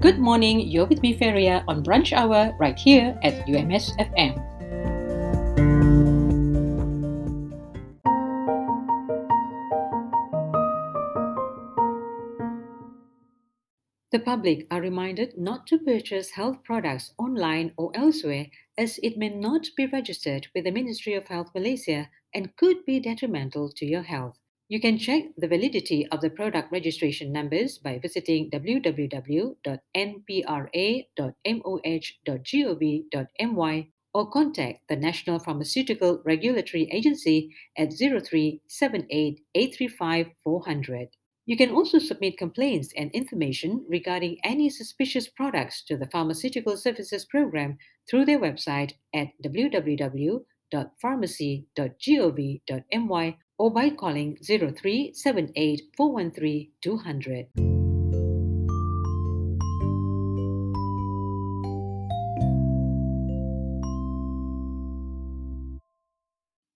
Good morning, you're with me, Feria, on Brunch Hour right here at UMS FM. The public are reminded not to purchase health products online or elsewhere as it may not be registered with the Ministry of Health Malaysia and could be detrimental to your health. You can check the validity of the product registration numbers by visiting www.npra.moh.gov.my or contact the National Pharmaceutical Regulatory Agency at 0378 835 400. You can also submit complaints and information regarding any suspicious products to the Pharmaceutical Services Program through their website at www.pharmacy.gov.my or by calling 0378 413 200.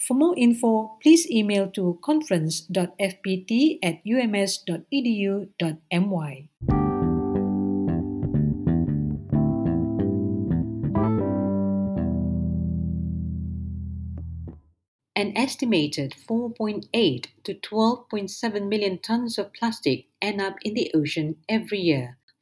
For more info, please email to conference.fpt at ums.edu.my. An estimated 4.8 to 12.7 million tons of plastic end up in the ocean every year.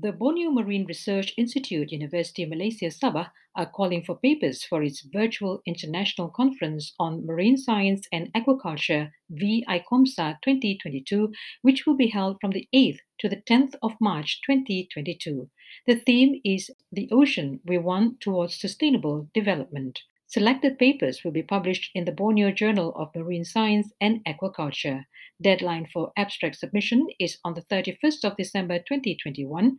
The Borneo Marine Research Institute, University of Malaysia Sabah, are calling for papers for its virtual international conference on marine science and aquaculture, VICOMSA 2022, which will be held from the 8th to the 10th of March 2022. The theme is The Ocean We Want Towards Sustainable Development. Selected papers will be published in the Borneo Journal of Marine Science and Aquaculture. Deadline for abstract submission is on the 31st of December 2021.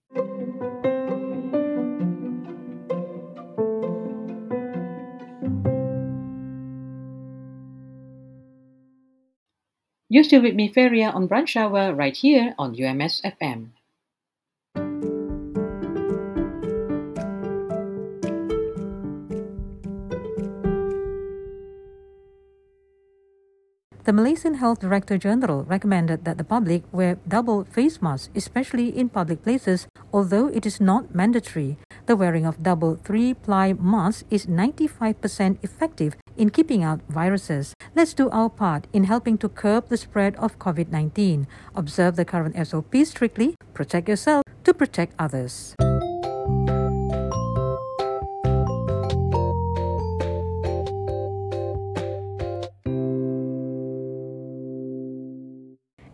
You're still with me, Feria, on Brunch Hour right here on UMS FM. The Malaysian Health Director General recommended that the public wear double face masks, especially in public places, although it is not mandatory. The wearing of double three ply masks is 95% effective in keeping out viruses. Let's do our part in helping to curb the spread of COVID 19. Observe the current SOP strictly, protect yourself to protect others.